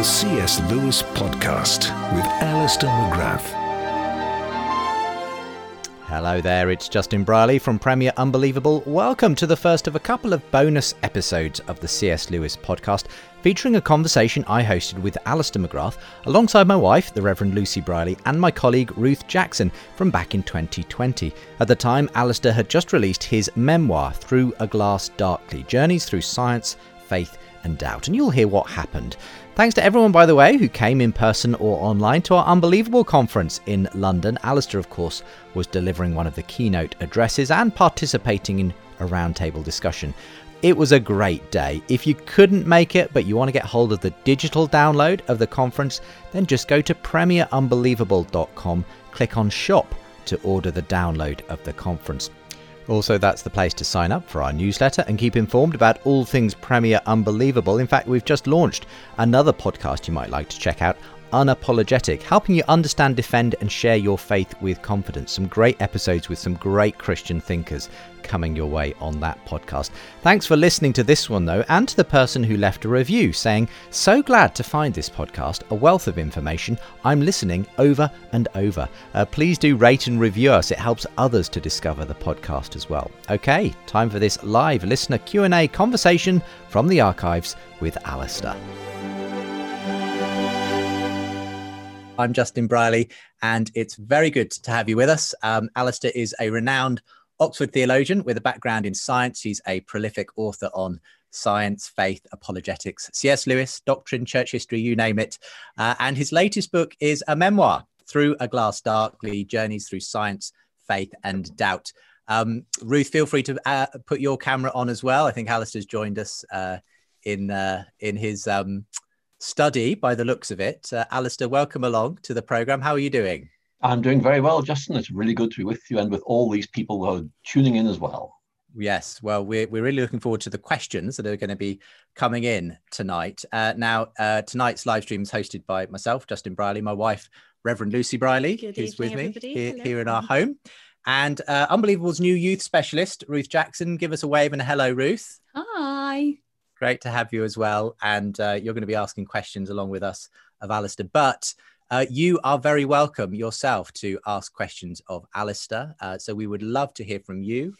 The C.S. Lewis Podcast with Alister McGrath. Hello there, it's Justin Brierley from Premier Unbelievable. Welcome to the first of a couple of bonus episodes of the C.S. Lewis podcast, featuring a conversation I hosted with Alister McGrath alongside my wife, the Reverend Lucy Brierley, and my colleague Ruth Jackson from back in 2020. At the time, Alister had just released his memoir, Through a Glass Darkly Journeys Through Science, Faith, and Doubt, and you'll hear what happened. Thanks to everyone, by the way, who came in person or online to our Unbelievable conference in London. Alister, of course, was delivering one of the keynote addresses and participating in a roundtable discussion. It was a great day. If you couldn't make it, but you want to get hold of the digital download of the conference, then just go to premierunbelievable.com, click on shop to order the download of the conference. Also, that's the place to sign up for our newsletter and keep informed about all things Premier Unbelievable. In fact, we've just launched another podcast you might like to check out Unapologetic, helping you understand, defend, and share your faith with confidence. Some great episodes with some great Christian thinkers coming your way on that podcast. Thanks for listening to this one, though, and to the person who left a review saying, So glad to find this podcast, a wealth of information. I'm listening over and over. Uh, please do rate and review us. It helps others to discover the podcast as well. Okay, time for this live listener Q&A conversation from the archives with Alister. I'm Justin Brierley, and it's very good to have you with us. Um, Alister is a renowned Oxford theologian with a background in science. He's a prolific author on science, faith, apologetics, C.S. Lewis, doctrine, church history, you name it. Uh, and his latest book is a memoir, Through a Glass Darkly Journeys Through Science, Faith, and Doubt. Um, Ruth, feel free to uh, put your camera on as well. I think Alister's joined us uh, in uh, in his um, study by the looks of it. Uh, Alister, welcome along to the program. How are you doing? I'm doing very well, Justin. It's really good to be with you and with all these people who are tuning in as well. Yes, well, we're, we're really looking forward to the questions that are going to be coming in tonight. Uh, now, uh, tonight's live stream is hosted by myself, Justin Brierley, my wife, Reverend Lucy Brierley, Good who's evening, with me here, here in our home, and uh, Unbelievable's new youth specialist, Ruth Jackson. Give us a wave and a hello, Ruth. Hi. Great to have you as well. And uh, you're going to be asking questions along with us of Alister. But uh, you are very welcome yourself to ask questions of Alister. Uh, so we would love to hear from you.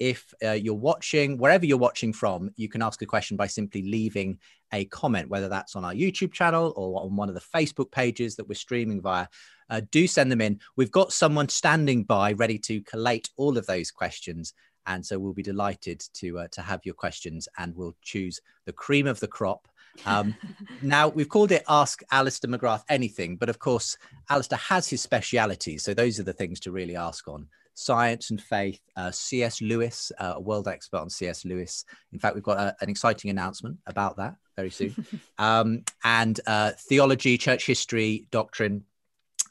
If uh, you're watching, wherever you're watching from, you can ask a question by simply leaving a comment, whether that's on our YouTube channel or on one of the Facebook pages that we're streaming via. Uh, do send them in. We've got someone standing by ready to collate all of those questions and so we'll be delighted to uh, to have your questions and we'll choose the cream of the crop um, now we've called it ask alister mcgrath anything but of course alister has his specialities so those are the things to really ask on. Science and faith uh, cs lewis uh, a world expert on cs lewis. In fact we've got a, an exciting announcement about that very soon. Um, and uh, theology church history doctrine.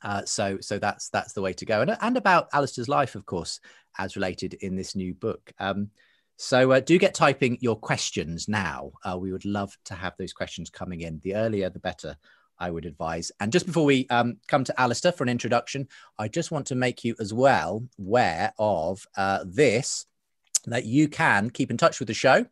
Uh, so so that's that's the way to go. And, and about alister's life of course as related in this new book. Um, so uh, do get typing your questions now. Uh, we would love to have those questions coming in. The earlier, the better, I would advise. And just before we um, come to Alister for an introduction, I just want to make you as well aware of uh, this that you can keep in touch with the show.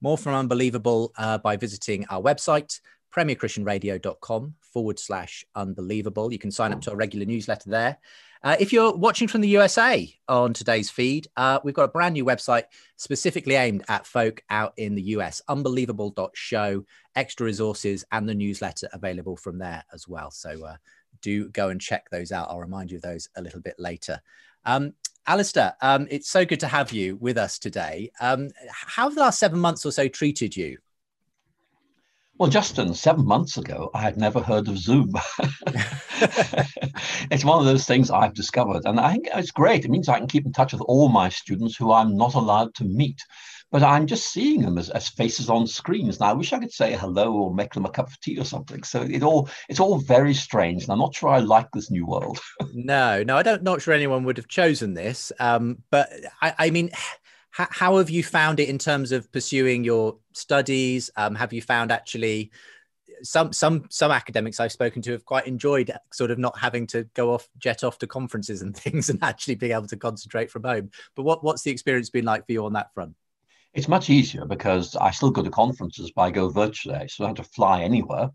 More from Unbelievable uh, by visiting our website, premierchristianradio.com forward slash unbelievable. You can sign up to our regular newsletter there. Uh, if you're watching from the USA on today's feed, uh, we've got a brand new website specifically aimed at folk out in the US, unbelievable.show, extra resources, and the newsletter available from there as well. So uh, do go and check those out. I'll remind you of those a little bit later. Um, Alister, um, it's so good to have you with us today. Um, how have the last seven months or so treated you? Well, Justin, seven months ago, I had never heard of Zoom. it's one of those things I've discovered, and I think it's great. It means I can keep in touch with all my students who I'm not allowed to meet but I'm just seeing them as, as faces on screens. Now I wish I could say hello or make them a cup of tea or something. So it all it's all very strange, and I'm not sure I like this new world. no, no, I don't. Not sure anyone would have chosen this. Um, but I, I mean. How, have you found it in terms of pursuing your studies? Um, have you found actually some some some academics I've spoken to have quite enjoyed sort of not having to go off jet off to conferences and things and actually being able to concentrate from home. But what what's the experience been like for you on that front? It's much easier because I still go to conferences, but I go virtually, so I don't have to fly anywhere.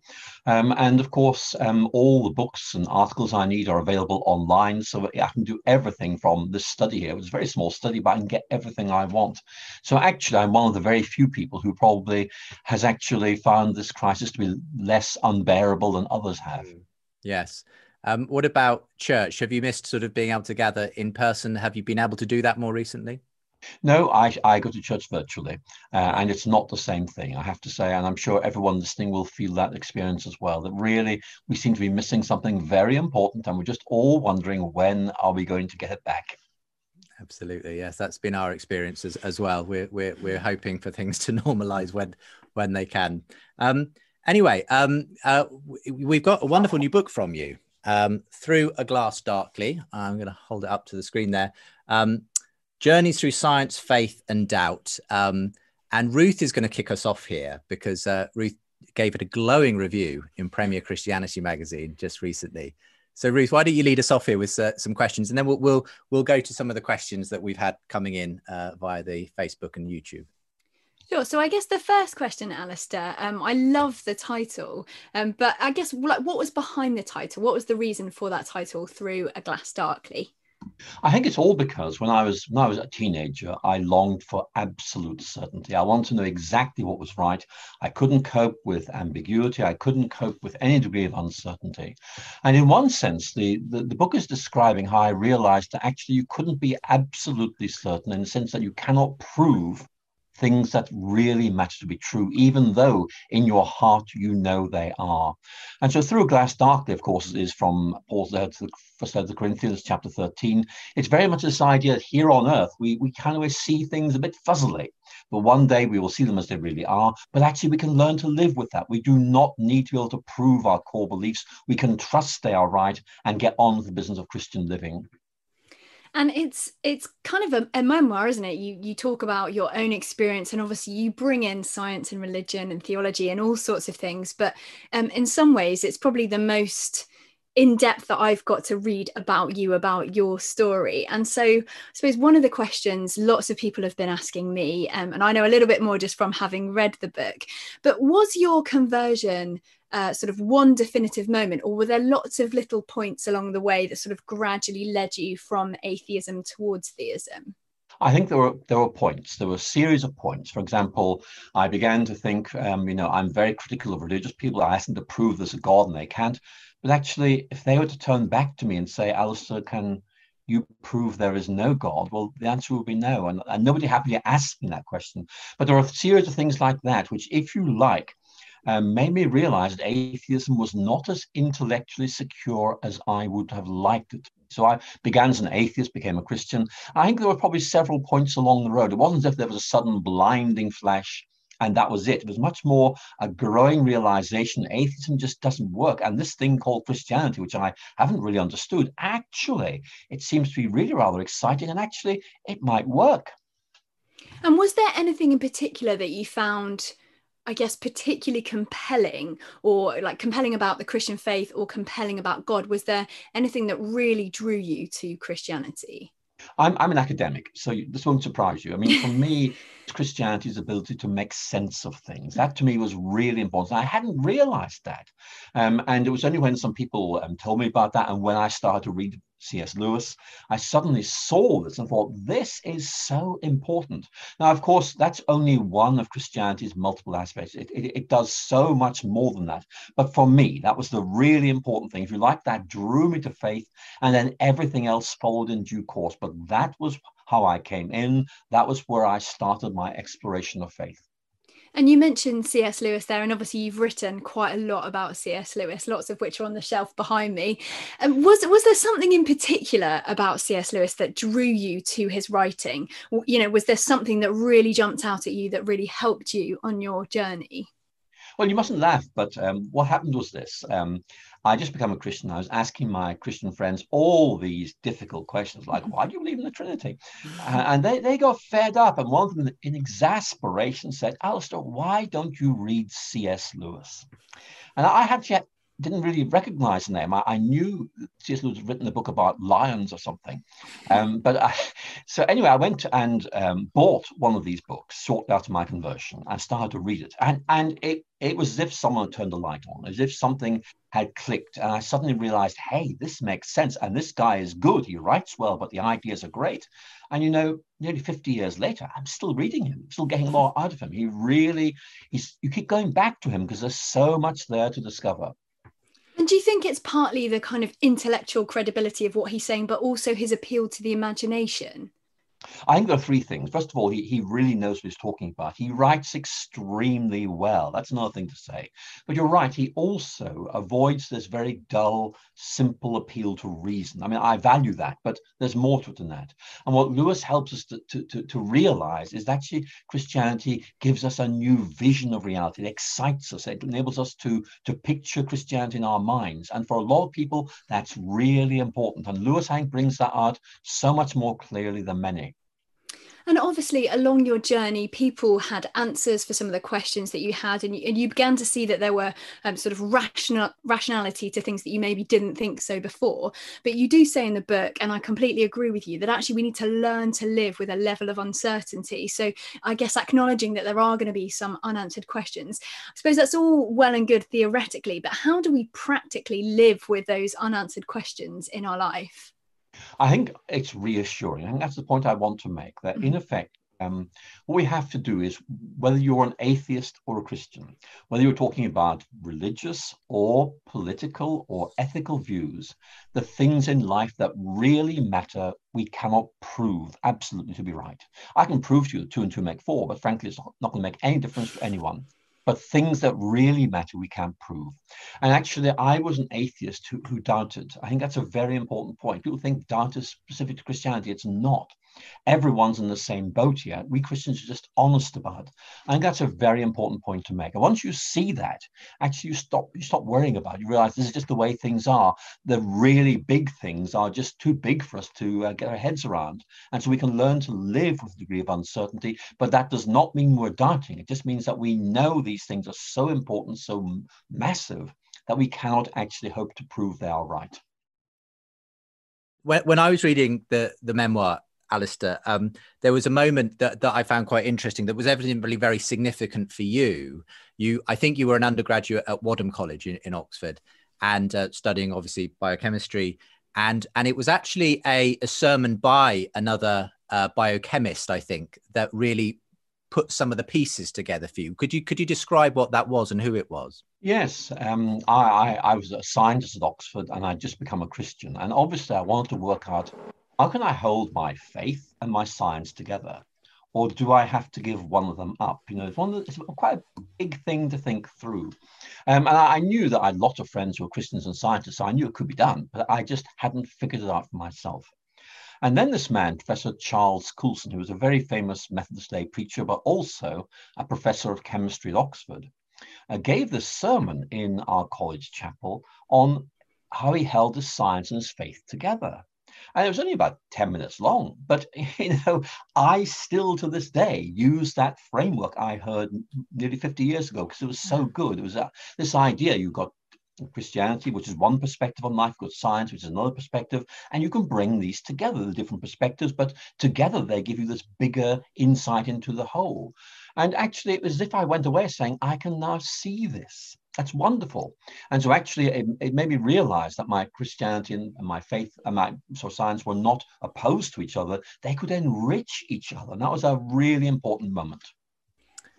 Um, and of course, um, all the books and articles I need are available online, so I can do everything from this study here. It's a very small study, but I can get everything I want. So actually, I'm one of the very few people who probably has actually found this crisis to be less unbearable than others have. Mm. Yes. Um, what about church? Have you missed sort of being able to gather in person? Have you been able to do that more recently? No, I, I go to church virtually, uh, and it's not the same thing, I have to say. And I'm sure everyone listening will feel that experience as well. That really we seem to be missing something very important, and we're just all wondering when are we going to get it back. Absolutely, yes, that's been our experience as, as well. We're we're we're hoping for things to normalize when when they can. Um, anyway, um, uh, we've got a wonderful new book from you. Um, through a glass darkly. I'm going to hold it up to the screen there. Um, Journeys through science, faith, and doubt. Um, and Ruth is going to kick us off here because uh, Ruth gave it a glowing review in Premier Christianity magazine just recently. So Ruth, why don't you lead us off here with uh, some questions, and then we'll, we'll we'll go to some of the questions that we've had coming in uh, via the Facebook and YouTube. Sure. So I guess the first question, Alister, um, I love the title, um, but I guess like what was behind the title? What was the reason for that title, Through a Glass Darkly? I think it's all because when I was when I was a teenager, I longed for absolute certainty. I wanted to know exactly what was right. I couldn't cope with ambiguity. I couldn't cope with any degree of uncertainty. And in one sense, the, the, the book is describing how I realized that actually you couldn't be absolutely certain in the sense that you cannot prove things that really matter to be true, even though in your heart you know they are. And so, through glass darkly, of course, is from Paul's letter to the first letter to Corinthians, chapter 13. It's very much this idea that here on earth, we, we kind of see things a bit fuzzily. But one day we will see them as they really are. But actually, we can learn to live with that. We do not need to be able to prove our core beliefs. We can trust they are right and get on with the business of Christian living and it's it's kind of a, a, memoir isn't it? You you talk about your own experience and obviously you bring in science and religion and theology and all sorts of things but um, in some ways it's probably the most in depth that I've got to read about you, about your story. And so, I suppose one of the questions lots of people have been asking me, um, and I know a little bit more just from having read the book, but was your conversion uh, sort of one definitive moment, or were there lots of little points along the way that sort of gradually led you from atheism towards theism? I think there were there were points. There were a series of points. For example, I began to think, um, you know, I'm very critical of religious people. I ask them to prove there's a God, and they can't. But actually, if they were to turn back to me and say, Alister, can you prove there is no God? Well, the answer would be no. And, and nobody happened to ask me that question. But there are a series of things like that, which, if you like, um, made me realize that atheism was not as intellectually secure as I would have liked it. So I began as an atheist, became a Christian. I think there were probably several points along the road. It wasn't as if there was a sudden blinding flash and that was it. It was much more a growing realization atheism just doesn't work. And this thing called Christianity, which I haven't really understood, actually, it seems to be really rather exciting and actually it might work. And was there anything in particular that you found I guess, particularly compelling or like compelling about the Christian faith or compelling about God? Was there anything that really drew you to Christianity? I'm, I'm an academic, so this won't surprise you. I mean, for me, Christianity's ability to make sense of things. That to me was really important. I hadn't realized that. Um, and it was only when some people um, told me about that and when I started to read C.S. Lewis, I suddenly saw this and thought, this is so important. Now, of course, that's only one of Christianity's multiple aspects. It, it, it does so much more than that. But for me, that was the really important thing. If you like, that drew me to faith, and then everything else followed in due course. But that was how I came in. That was where I started my exploration of faith. And you mentioned C.S. Lewis there, and obviously you've written quite a lot about C.S. Lewis, lots of which are on the shelf behind me. Um, was was there something in particular about C.S. Lewis that drew you to his writing? You know, was there something that really jumped out at you that really helped you on your journey? Well, you mustn't laugh, but um, what happened was this. Um, I just become a Christian. I was asking my Christian friends all these difficult questions, like, why do you believe in the Trinity? Uh, and they, they got fed up. And one of them, in exasperation, said, Alister, why don't you read C.S. Lewis? And I had yet didn't really recognize the name. I, I knew C.S. Lewis had written a book about lions or something. Um, but I, so anyway, I went and um, bought one of these books shortly after my conversion and started to read it. And, and it, it was as if someone had turned the light on, as if something had clicked. And I suddenly realized, hey, this makes sense. And this guy is good. He writes well, but the ideas are great. And you know, nearly 50 years later, I'm still reading him, still getting more out of him. He really, he's, you keep going back to him because there's so much there to discover. And do you think it's partly the kind of intellectual credibility of what he's saying, but also his appeal to the imagination? I think there are three things. First of all, he, he really knows what he's talking about. He writes extremely well. That's another thing to say. But you're right, he also avoids this very dull, simple appeal to reason. I mean, I value that, but there's more to it than that. And what Lewis helps us to, to, to, to realize is that Christianity gives us a new vision of reality. It excites us. It enables us to, to picture Christianity in our minds. And for a lot of people, that's really important. And Lewis Hank brings that out so much more clearly than many. And obviously, along your journey, people had answers for some of the questions that you had, and you, and you began to see that there were um, sort of rational rationality to things that you maybe didn't think so before. But you do say in the book, and I completely agree with you, that actually we need to learn to live with a level of uncertainty. So I guess acknowledging that there are going to be some unanswered questions. I suppose that's all well and good theoretically, but how do we practically live with those unanswered questions in our life? I think it's reassuring. I think that's the point I want to make that in mm-hmm. effect, um, what we have to do is whether you're an atheist or a Christian, whether you're talking about religious or political or ethical views, the things in life that really matter, we cannot prove absolutely to be right. I can prove to you that two and two make four, but frankly, it's not going to make any difference to anyone but things that really matter we can't prove. And actually, I was an atheist who, who doubted. I think that's a very important point. People think doubt is specific to Christianity. It's not everyone's in the same boat here. We Christians are just honest about it. I think that's a very important point to make. And once you see that, actually you stop you stop worrying about it. You realize this is just the way things are. The really big things are just too big for us to uh, get our heads around. And so we can learn to live with a degree of uncertainty, but that does not mean we're doubting. It just means that we know these things are so important, so massive that we cannot actually hope to prove they are right. When, when I was reading the the memoir, Alister, um, there was a moment that, that I found quite interesting that was evidently very significant for you. You, I think you were an undergraduate at Wadham College in, in Oxford and uh, studying obviously biochemistry. And, and it was actually a, a sermon by another uh, biochemist, I think, that really put some of the pieces together for you. Could you could you describe what that was and who it was? Yes, um, I, I, I was a scientist at Oxford and I'd just become a Christian. And obviously, I wanted to work out how can I hold my faith and my science together? Or do I have to give one of them up? You know, it's, one it's quite a big thing to think through. Um, and I, I, knew that I had a lot of friends who were Christians and scientists, so I knew it could be done, but I just hadn't figured it out for myself. And then this man, Professor Charles Coulson, who was a very famous Methodist lay preacher, but also a professor of chemistry at Oxford, uh, gave this sermon in our college chapel on how he held his science and his faith together. And it was only about 10 minutes long. But, you know, I still to this day use that framework I heard nearly 50 years ago because it was so mm. good. It was uh, this idea you've got Christianity, which is one perspective on life, got science, which is another perspective, and you can bring these together, the different perspectives, but together they give you this bigger insight into the whole. And actually, it was as if I went away saying, I can now see this. That's wonderful. And so actually it, it made me realize that my Christianity and my faith and my so science were not opposed to each other. They could enrich each other. And that was a really important moment.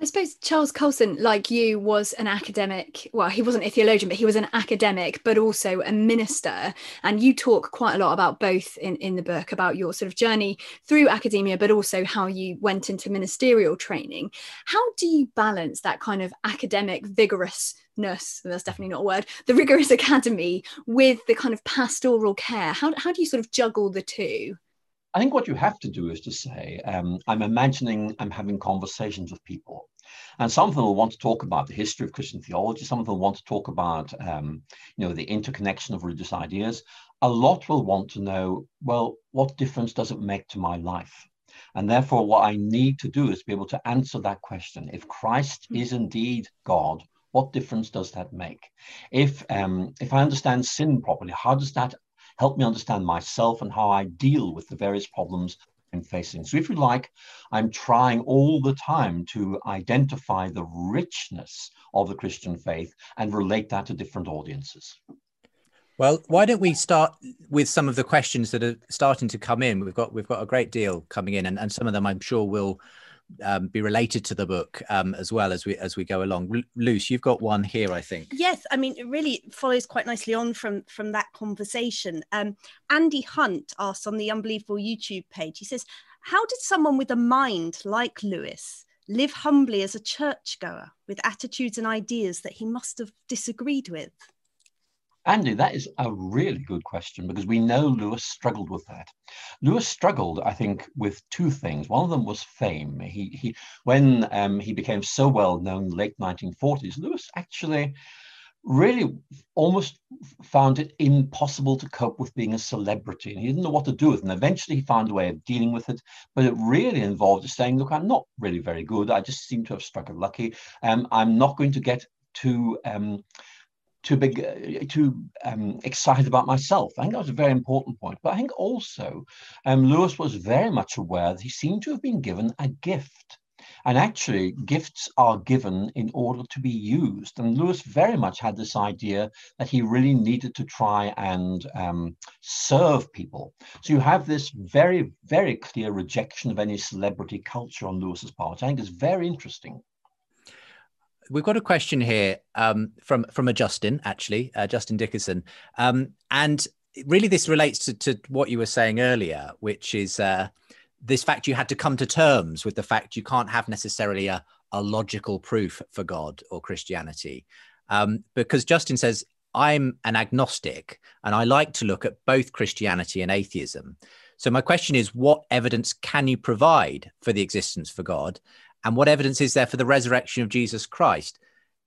I suppose Charles Coulson, like you, was an academic. Well, he wasn't a theologian, but he was an academic, but also a minister. And you talk quite a lot about both in, in the book about your sort of journey through academia, but also how you went into ministerial training. How do you balance that kind of academic vigorousness? That's definitely not a word, the rigorous academy with the kind of pastoral care. How, how do you sort of juggle the two? I think what you have to do is to say, um, I'm imagining I'm having conversations with people. And some of them will want to talk about the history of Christian theology. Some of them want to talk about, um, you know, the interconnection of religious ideas. A lot will want to know, well, what difference does it make to my life? And therefore, what I need to do is be able to answer that question. If Christ hmm. is indeed God, what difference does that make? If um, if I understand sin properly, how does that help me understand myself and how I deal with the various problems I'm facing. So, if you like, I'm trying all the time to identify the richness of the Christian faith and relate that to different audiences. Well, why don't we start with some of the questions that are starting to come in? We've got we've got a great deal coming in, and, and some of them I'm sure will um, be related to the book um, as well as we as we go along. Luce, you've got one here, I think. Yes, I mean it really follows quite nicely on from from that conversation. Um, Andy Hunt asked on the Unbelievable YouTube page. He says, "How did someone with a mind like Lewis?" Live humbly as a churchgoer with attitudes and ideas that he must have disagreed with. Andy, that is a really good question because we know Lewis struggled with that. Lewis struggled, I think, with two things. One of them was fame. He, he when um, he became so well known in the late 1940s, Lewis actually really almost found it impossible to cope with being a celebrity and he didn't know what to do with it and eventually he found a way of dealing with it but it really involved saying look i'm not really very good i just seem to have struck it lucky um, i'm not going to get too um, too too um, excited about myself. I think that was a very important point. But I think also um, Lewis was very much aware that he seemed to have been given a gift. And actually, gifts are given in order to be used. And Lewis very much had this idea that he really needed to try and um, serve people. So you have this very, very clear rejection of any celebrity culture on Lewis's part. I think is very interesting we've got a question here um, from from a Justin, actually, uh, Justin Dickerson, um, and really this relates to, to what you were saying earlier, which is uh, this fact you had to come to terms with the fact you can't have necessarily a, a logical proof for God or Christianity, um, because Justin says I'm an agnostic and I like to look at both Christianity and atheism. So my question is, what evidence can you provide for the existence for God? And what evidence is there for the resurrection of Jesus Christ?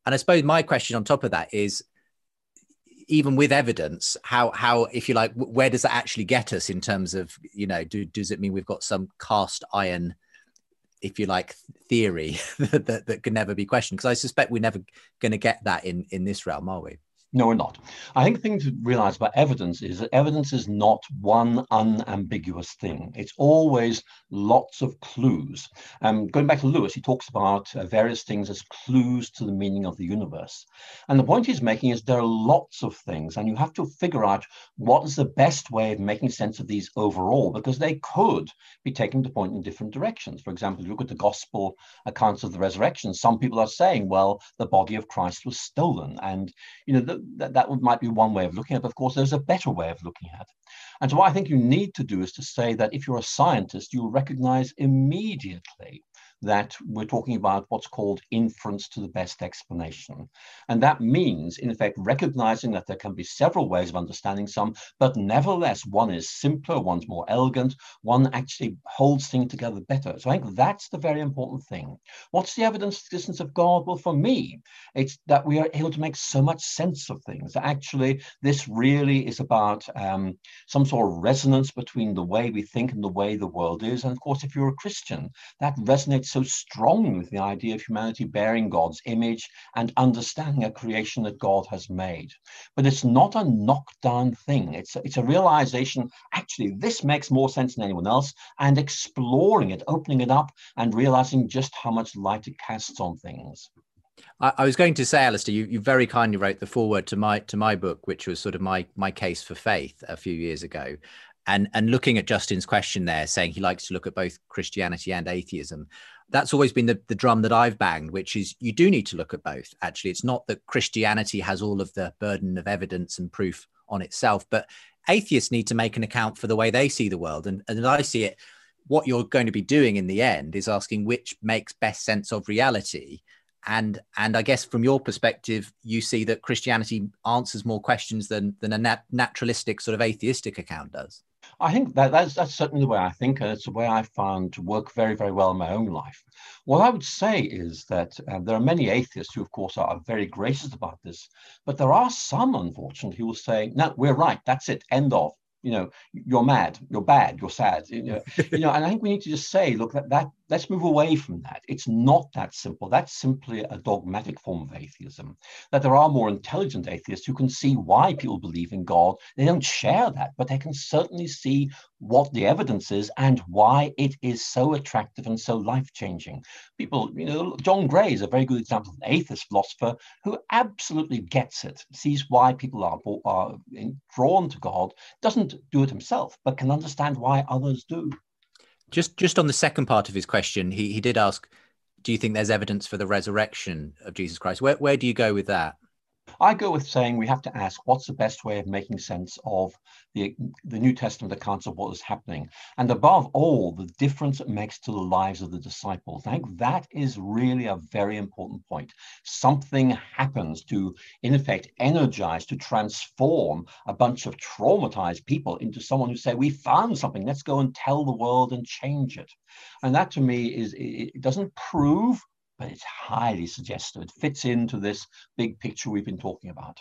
And I suppose my question on top of that is even with evidence how how if you like where does that actually get us in terms of you know do, does it mean we've got some cast iron if you like theory that, that can never be questioned because i suspect we're never going to get that in in this realm are we no, we're not. I think the thing to realize about evidence is that evidence is not one unambiguous thing. It's always lots of clues. Um, going back to Lewis, he talks about uh, various things as clues to the meaning of the universe. And the point he's making is there are lots of things, and you have to figure out what is the best way of making sense of these overall, because they could be taken to point in different directions. For example, if you look at the gospel accounts of the resurrection, some people are saying, well, the body of Christ was stolen. And, you know, the, that, that might be one way of looking at it. But of course, there's a better way of looking at it. And so what I think you need to do is to say that if you're a scientist, you'll recognize immediately that we're talking about what's called inference to the best explanation. And that means, in effect, recognizing that there can be several ways of understanding some, but nevertheless, one is simpler, one's more elegant, one actually holds things together better. So I think that's the very important thing. What's the evidence of the existence of God? Well, for me, it's that we are able to make so much sense of things. Actually, this really is about um, some sort of resonance between the way we think and the way the world is. And of course, if you're a Christian, that resonates so strongly with the idea of humanity bearing God's image and understanding a creation that God has made. But it's not a knockdown thing. It's a, it's a realization, actually, this makes more sense than anyone else, and exploring it, opening it up, and realizing just how much light it casts on things. I, I was going to say, Alister, you, you very kindly wrote the foreword to my to my book, which was sort of my my case for faith a few years ago. And, and looking at Justin's question there, saying he likes to look at both Christianity and atheism, that's always been the, the drum that I've banged, which is you do need to look at both. Actually, it's not that Christianity has all of the burden of evidence and proof on itself, but atheists need to make an account for the way they see the world. And, and I see it, what you're going to be doing in the end is asking which makes best sense of reality and and I guess from your perspective, you see that Christianity answers more questions than than a nat- naturalistic sort of atheistic account does. I think that that's, that's certainly the way I think, and it's the way I found to work very, very well in my own life. What I would say is that uh, there are many atheists who, of course, are very gracious about this, but there are some, unfortunately, who will say, "No, we're right. That's it. End of you know, you're mad, you're bad, you're sad. You know, you know, and I think we need to just say, look, that, that let's move away from that. It's not that simple. That's simply a dogmatic form of atheism. That there are more intelligent atheists who can see why people believe in God. They don't share that, but they can certainly see what the evidence is and why it is so attractive and so life-changing. People, you know, John Gray is a very good example of an atheist philosopher who absolutely gets it, sees why people are, are drawn to God, doesn't do it himself, but can understand why others do. Just just on the second part of his question, he he did ask, do you think there's evidence for the resurrection of Jesus Christ? Where where do you go with that? I go with saying we have to ask what's the best way of making sense of the, the New Testament accounts of what is happening. And above all, the difference it makes to the lives of the disciples. I think that is really a very important point. Something happens to, in effect, energize, to transform a bunch of traumatized people into someone who say, we found something, let's go and tell the world and change it. And that to me is, it doesn't prove but it's highly suggestive. It fits into this big picture we've been talking about.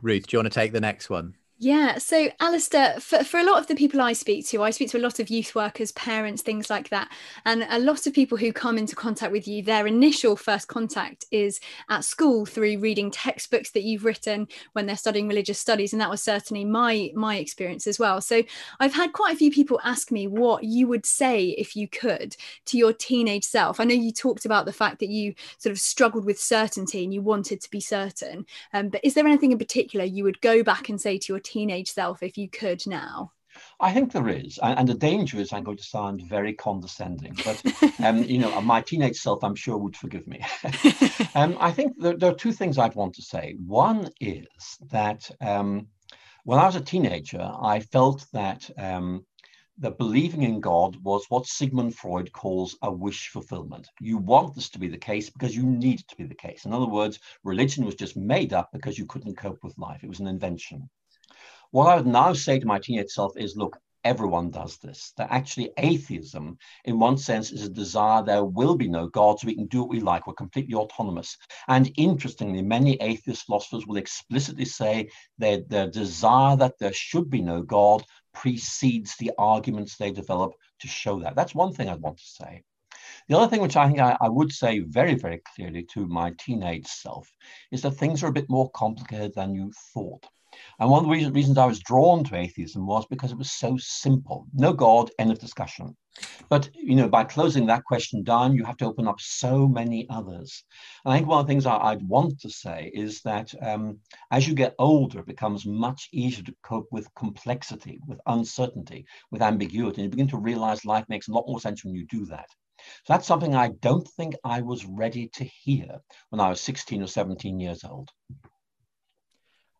Ruth, do you want to take the next one? Yeah. So, Alister, for, for a lot of the people I speak to, I speak to a lot of youth workers, parents, things like that. And a lot of people who come into contact with you, their initial first contact is at school through reading textbooks that you've written when they're studying religious studies. And that was certainly my my experience as well. So I've had quite a few people ask me what you would say if you could to your teenage self. I know you talked about the fact that you sort of struggled with certainty and you wanted to be certain. Um, but is there anything in particular you would go back and say to your teenage self if you could now? I think there is, and, the danger is I'm going to sound very condescending, but um, you know, my teenage self, I'm sure, would forgive me. um, I think there, there, are two things I'd want to say. One is that um, when I was a teenager, I felt that um, that believing in God was what Sigmund Freud calls a wish fulfillment. You want this to be the case because you need it to be the case. In other words, religion was just made up because you couldn't cope with life. It was an invention. What I would now say to my teenage self is look, everyone does this. That actually atheism, in one sense, is a desire there will be no God, so we can do what we like. We're completely autonomous. And interestingly, many atheist philosophers will explicitly say that their desire that there should be no God precedes the arguments they develop to show that. That's one thing I'd want to say. The other thing which I think I, I, would say very, very clearly to my teenage self is that things are a bit more complicated than you thought. And one of the reasons I was drawn to atheism was because it was so simple. No God, end of discussion. But you know, by closing that question down, you have to open up so many others. And I think one of the things I, would want to say is that um, as you get older, it becomes much easier to cope with complexity, with uncertainty, with ambiguity. And you begin to realize life makes a lot more sense when you do that. So that's something I don't think I was ready to hear when I was 16 or 17 years old.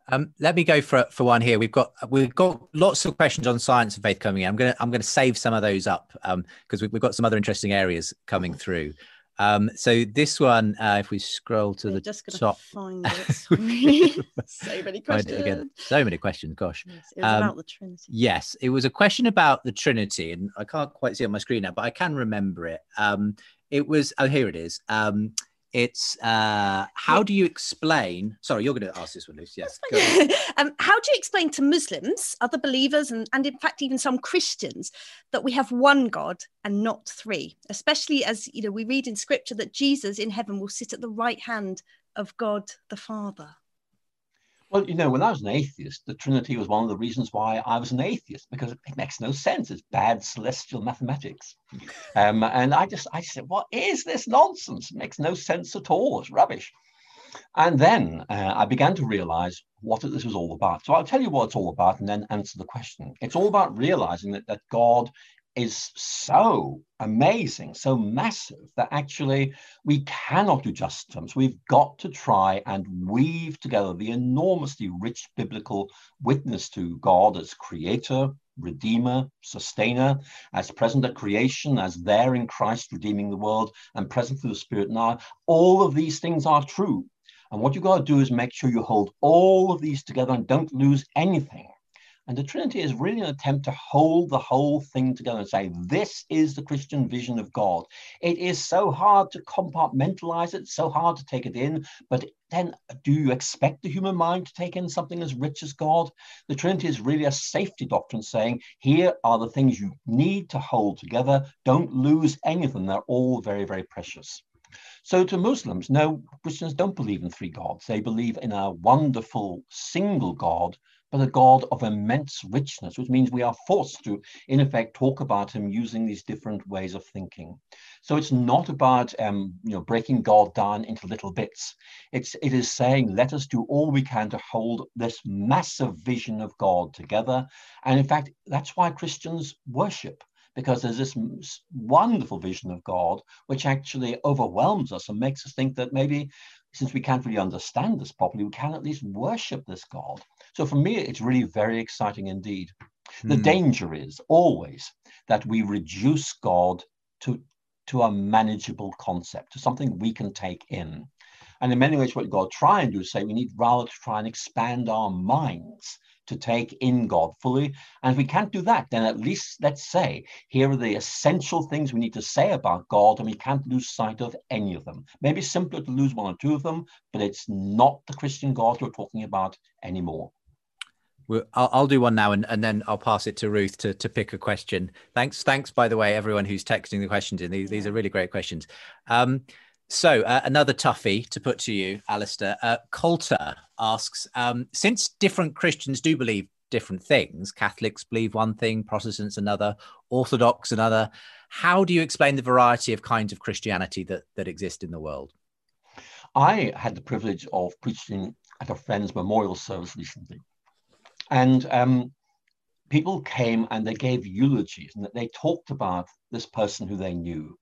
Um, let me go for for one here. We've got we've got lots of questions on science and faith coming in. I'm gonna I'm gonna save some of those up because um, we've, we've got some other interesting areas coming through. Um, so this one, uh, if we scroll to We're the just gonna top, find it. so many questions. Again, so many questions. Gosh, yes, it was um, about the Trinity. Yes, it was a question about the Trinity, and I can't quite see it on my screen now, but I can remember it. Um, it was oh here it is. It's uh, how do you explain? Sorry, you're going to ask this one, Lucy. Yes. um, how do you explain to Muslims, other believers, and, and in fact even some Christians, that we have one God and not three? Especially as you know, we read in Scripture that Jesus in heaven will sit at the right hand of God the Father. Well, you know, when I was an atheist, the Trinity was one of the reasons why I was an atheist because it makes no sense. It's bad celestial mathematics. Um, and I just, I said, what is this nonsense? It makes no sense at all. It's rubbish. And then uh, I began to realize what this was all about. So I'll tell you what it's all about and then answer the question. It's all about realizing that, that God is so amazing, so massive that actually we cannot do justice. We've got to try and weave together the enormously rich biblical witness to God as creator, redeemer, sustainer, as present at creation, as there in Christ redeeming the world, and present through the Spirit now. All of these things are true. And what you've got to do is make sure you hold all of these together and don't lose anything. And the Trinity is really an attempt to hold the whole thing together and say, this is the Christian vision of God. It is so hard to compartmentalize it, so hard to take it in, but then do you expect the human mind to take in something as rich as God? The Trinity is really a safety doctrine saying, here are the things you need to hold together. Don't lose any of them. They're all very, very precious. So to Muslims, no, Christians don't believe in three gods. They believe in a wonderful single God but a God of immense richness, which means we are forced to, in effect, talk about him using these different ways of thinking. So it's not about um, you know breaking God down into little bits. It's it is saying let us do all we can to hold this massive vision of God together. And in fact, that's why Christians worship because there's this wonderful vision of God which actually overwhelms us and makes us think that maybe since we can't really understand this properly, we can at least worship this God. So for me, it's really very exciting indeed. The mm. danger is always that we reduce God to, to a manageable concept, to something we can take in. And in many ways, what God try and do is say we need rather to try and expand our minds to take in God fully. And if we can't do that, then at least let's say, here are the essential things we need to say about God, and we can't lose sight of any of them. Maybe simpler to lose one or two of them, but it's not the Christian God we're talking about anymore. Well, I'll, I'll, do one now, and, and then I'll pass it to Ruth to, to pick a question. Thanks, thanks, by the way, everyone who's texting the questions in. These, these are really great questions. Um, so uh, another toughie to put to you, Alister. Uh, Coulter asks, um, since different Christians do believe different things, Catholics believe one thing, Protestants another, Orthodox another. How do you explain the variety of kinds of Christianity that that exist in the world? I had the privilege of preaching at a friend's memorial service recently, and um, people came and they gave eulogies and they talked about this person who they knew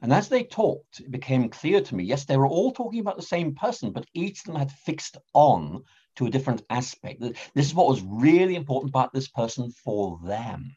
and as they talked, it became clear to me yes, they were all talking about the same person, but each of them had fixed on to a different aspect. This is what was really important about this person for them.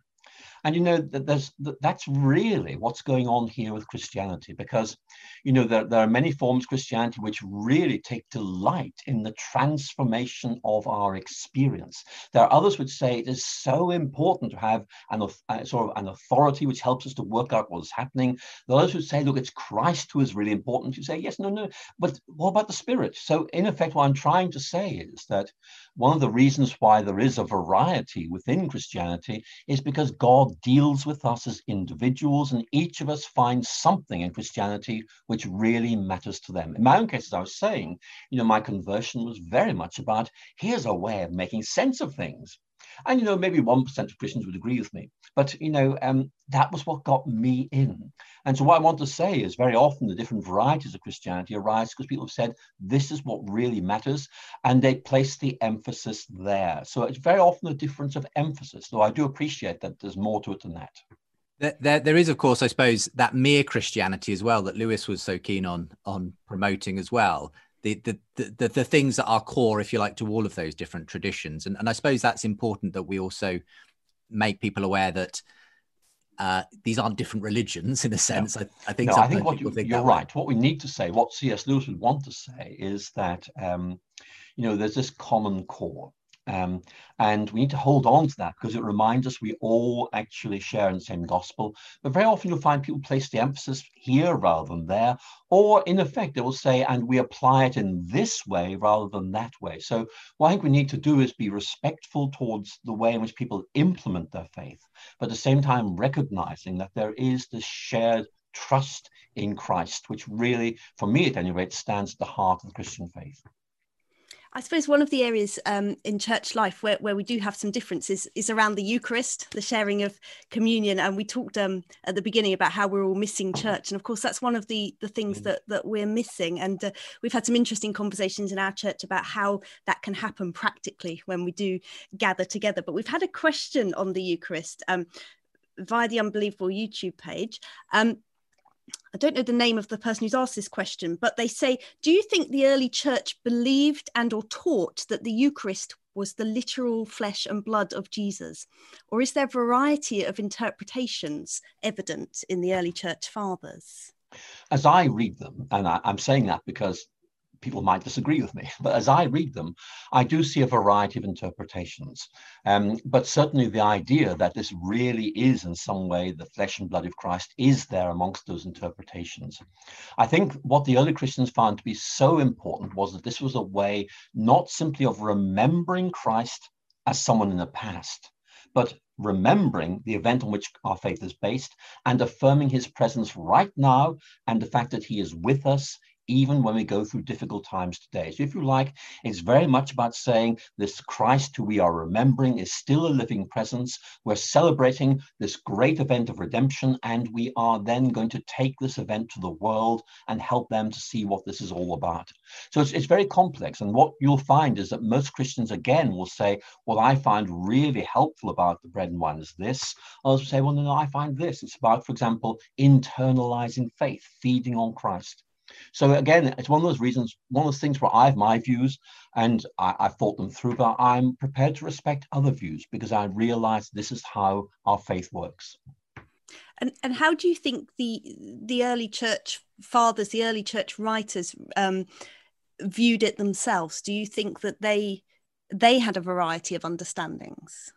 And you know that there's that's really what's going on here with Christianity, because you know there, there are many forms of Christianity which really take delight in the transformation of our experience. There are others which say it is so important to have an uh, sort of an authority which helps us to work out what's happening. There are who say, look, it's Christ who is really important. You say, yes, no, no, but what about the Spirit? So in effect, what I'm trying to say is that one of the reasons why there is a variety within Christianity is because God deals with us as individuals, and each of us finds something in Christianity which really matters to them. In my own case, as I was saying, you know, my conversion was very much about here's a way of making sense of things. And, you know, maybe 1% of Christians would agree with me. But, you know, um, that was what got me in. And so what I want to say is very often the different varieties of Christianity arise because people have said, this is what really matters. And they place the emphasis there. So it's very often a difference of emphasis, though I do appreciate that there's more to it than that. There, there is, of course, I suppose, that mere Christianity as well that Lewis was so keen on on promoting as well the, the the the things that are core, if you like, to all of those different traditions. And and I suppose that's important that we also make people aware that uh, these aren't different religions in a sense. I, I, think. No, I think what you, think you're right. What we need to say, what C.S. Lewis would want to say, is that um, you know there's this common core, um, and we need to hold on to that because it reminds us we all actually share in the same gospel. But very often you'll find people place the emphasis here rather than there, or in effect, they will say, and we apply it in this way rather than that way. So, what I think we need to do is be respectful towards the way in which people implement their faith, but at the same time, recognizing that there is this shared trust in Christ, which really, for me at any rate, stands at the heart of the Christian faith. I suppose one of the areas um, in church life where, where we do have some differences is around the Eucharist, the sharing of communion. And we talked um, at the beginning about how we're all missing church. And of course, that's one of the, the things mm. that, that we're missing. And uh, we've had some interesting conversations in our church about how that can happen practically when we do gather together. But we've had a question on the Eucharist um, via the Unbelievable YouTube page. Um, I don't know the name of the person who's asked this question, but they say, do you think the early church believed and or taught that the Eucharist was the literal flesh and blood of Jesus? Or is there a variety of interpretations evident in the early church fathers? As I read them, and I, am saying that because people might disagree with me, but as I read them, I do see a variety of interpretations. Um, but certainly the idea that this really is in some way the flesh and blood of Christ is there amongst those interpretations. I think what the early Christians found to be so important was that this was a way not simply of remembering Christ as someone in the past, but remembering the event on which our faith is based and affirming his presence right now and the fact that he is with us even when we go through difficult times today. So, if you like, it's very much about saying this Christ who we are remembering is still a living presence. We're celebrating this great event of redemption, and we are then going to take this event to the world and help them to see what this is all about. So, it's, it's very complex. And what you'll find is that most Christians, again, will say, What I find really helpful about the bread and wine is this. Others will say, Well, no, no, I find this. It's about, for example, internalizing faith, feeding on Christ. So again, it's one of those reasons, one of those things where I have my views and I, have thought them through, but I'm prepared to respect other views because I realize this is how our faith works. And and how do you think the the early church fathers, the early church writers, um, viewed it themselves? Do you think that they they had a variety of understandings?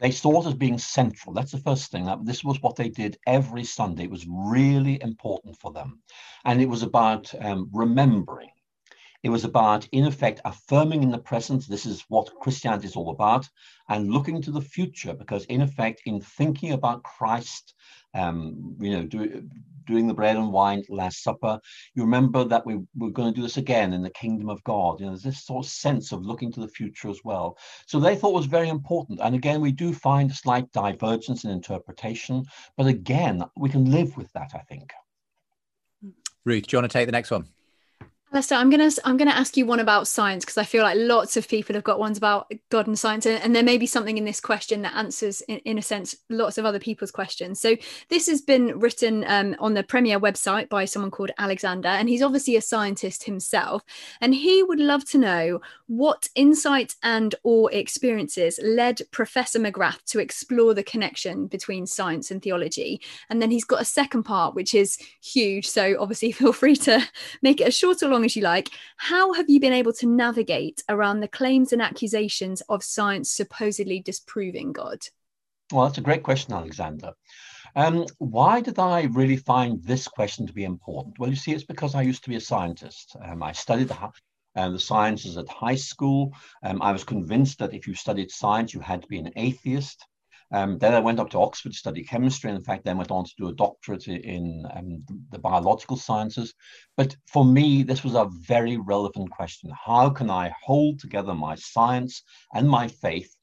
They saw it as being central. That's the first thing. That this was what they did every Sunday. It was really important for them, and it was about um, remembering. It was about, in effect, affirming in the present. This is what Christianity is all about, and looking to the future. Because, in effect, in thinking about Christ, um, you know, do, doing the bread and wine Last Supper, you remember that we, we're going to do this again in the kingdom of God. You know, there's this sort of sense of looking to the future as well. So they thought was very important. And again, we do find a slight divergence in interpretation, but again, we can live with that, I think. Ruth, do you want to take the next one? Alister, I'm gonna I'm gonna ask you one about science because I feel like lots of people have got ones about God and science, and, and there may be something in this question that answers, in, in, a sense, lots of other people's questions. So this has been written um, on the Premier website by someone called Alexander, and he's obviously a scientist himself, and he would love to know what insights and or experiences led Professor McGrath to explore the connection between science and theology. And then he's got a second part which is huge, so obviously feel free to make it a short or long long as you like. How have you been able to navigate around the claims and accusations of science supposedly disproving God? Well, that's a great question, Alexander. Um, why did I really find this question to be important? Well, you see, it's because I used to be a scientist. Um, I studied the, uh, the sciences at high school. Um, I was convinced that if you studied science, you had to be an atheist. Um, then I went up to Oxford to study chemistry, and in fact, then went on to do a doctorate in um, the biological sciences. But for me, this was a very relevant question. How can I hold together my science and my faith?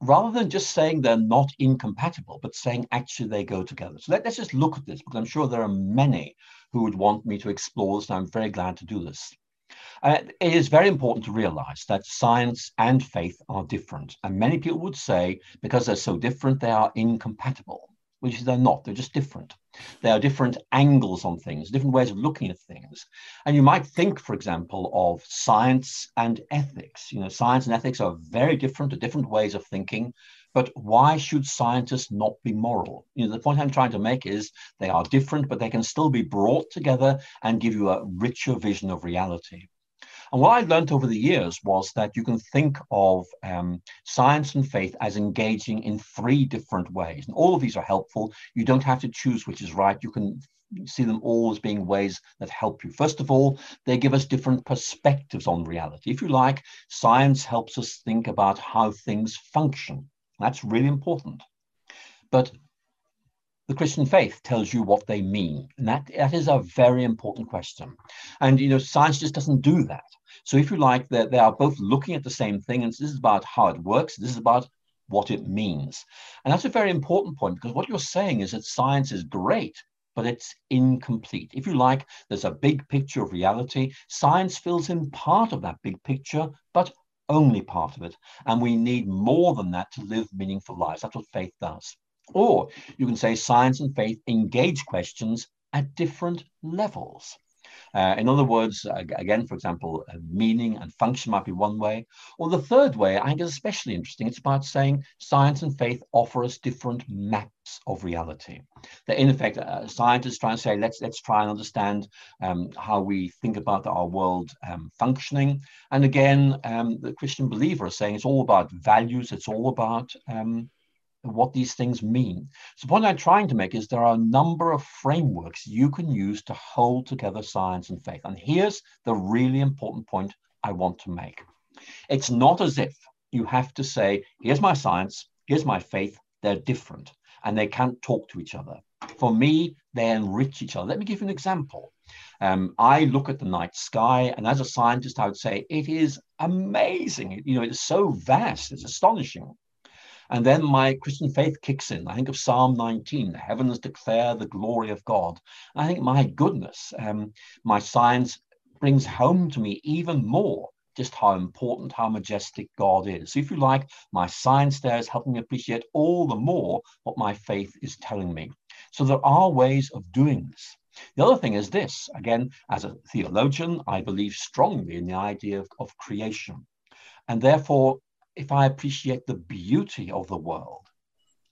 Rather than just saying they're not incompatible, but saying actually they go together. So let, let's just look at this because I'm sure there are many who would want me to explore this, and I'm very glad to do this. Uh, it is very important to realize that science and faith are different. And many people would say, because they're so different, they are incompatible, which they're not. They're just different. There are different angles on things, different ways of looking at things. And you might think, for example, of science and ethics. You know, science and ethics are very different, are different ways of thinking. But why should scientists not be moral? You know, the point I'm trying to make is they are different, but they can still be brought together and give you a richer vision of reality. And what I learned over the years was that you can think of um, science and faith as engaging in three different ways. And all of these are helpful. You don't have to choose which is right. You can see them all as being ways that help you. First of all, they give us different perspectives on reality. If you like, science helps us think about how things function. That's really important. But the Christian faith tells you what they mean? And that, that is a very important question. And, you know, science just doesn't do that. So if you like, they, they are both looking at the same thing. And this is about how it works. This is about what it means. And that's a very important point because what you're saying is that science is great, but it's incomplete. If you like, there's a big picture of reality. Science fills in part of that big picture, but only part of it. And we need more than that to live meaningful lives. That's what faith does. Or you can say science and faith engage questions at different levels. Uh, in other words, again, for example, uh, meaning and function might be one way. Or the third way, I think is especially interesting. It's about saying science and faith offer us different maps of reality. That in effect, uh, scientists try and say, let's let's try and understand um, how we think about our world um, functioning. And again, um, the Christian believer is saying it's all about values. It's all about um, what these things mean. So, the point I'm trying to make is there are a number of frameworks you can use to hold together science and faith. And here's the really important point I want to make it's not as if you have to say, here's my science, here's my faith, they're different and they can't talk to each other. For me, they enrich each other. Let me give you an example. Um, I look at the night sky, and as a scientist, I would say it is amazing. You know, it's so vast, it's astonishing. And then my Christian faith kicks in. I think of Psalm 19, the heavens declare the glory of God. I think, my goodness, um, my science brings home to me even more just how important, how majestic God is. So if you like, my science there is helping me appreciate all the more what my faith is telling me. So there are ways of doing this. The other thing is this again, as a theologian, I believe strongly in the idea of, of creation. And therefore, if I appreciate the beauty of the world,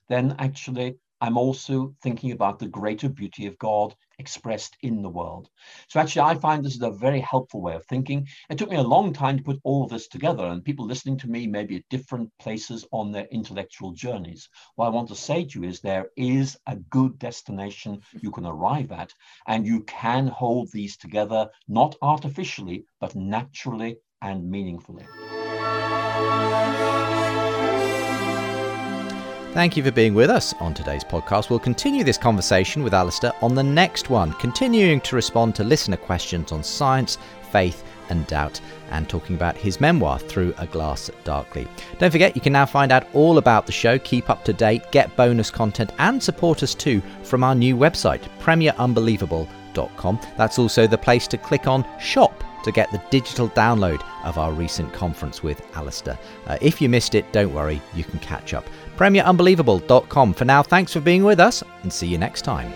then actually I'm also thinking about the greater beauty of God expressed in the world. So actually, I find this is a very helpful way of thinking. It took me a long time to put all this together, and people listening to me may be at different places on their intellectual journeys. What I want to say to you is there is a good destination you can arrive at, and you can hold these together, not artificially, but naturally and meaningfully. Thank you for being with us on today's podcast. We'll continue this conversation with Alister on the next one, continuing to respond to listener questions on science, faith, and doubt, and talking about his memoir, Through a Glass Darkly. Don't forget, you can now find out all about the show, keep up to date, get bonus content, and support us too from our new website, premierunbelievable.com. That's also the place to click on Shop to get the digital download of our recent conference with Alister. Uh, if you missed it, don't worry, you can catch up. PremierUnbelievable.com. For now, thanks for being with us and see you next time.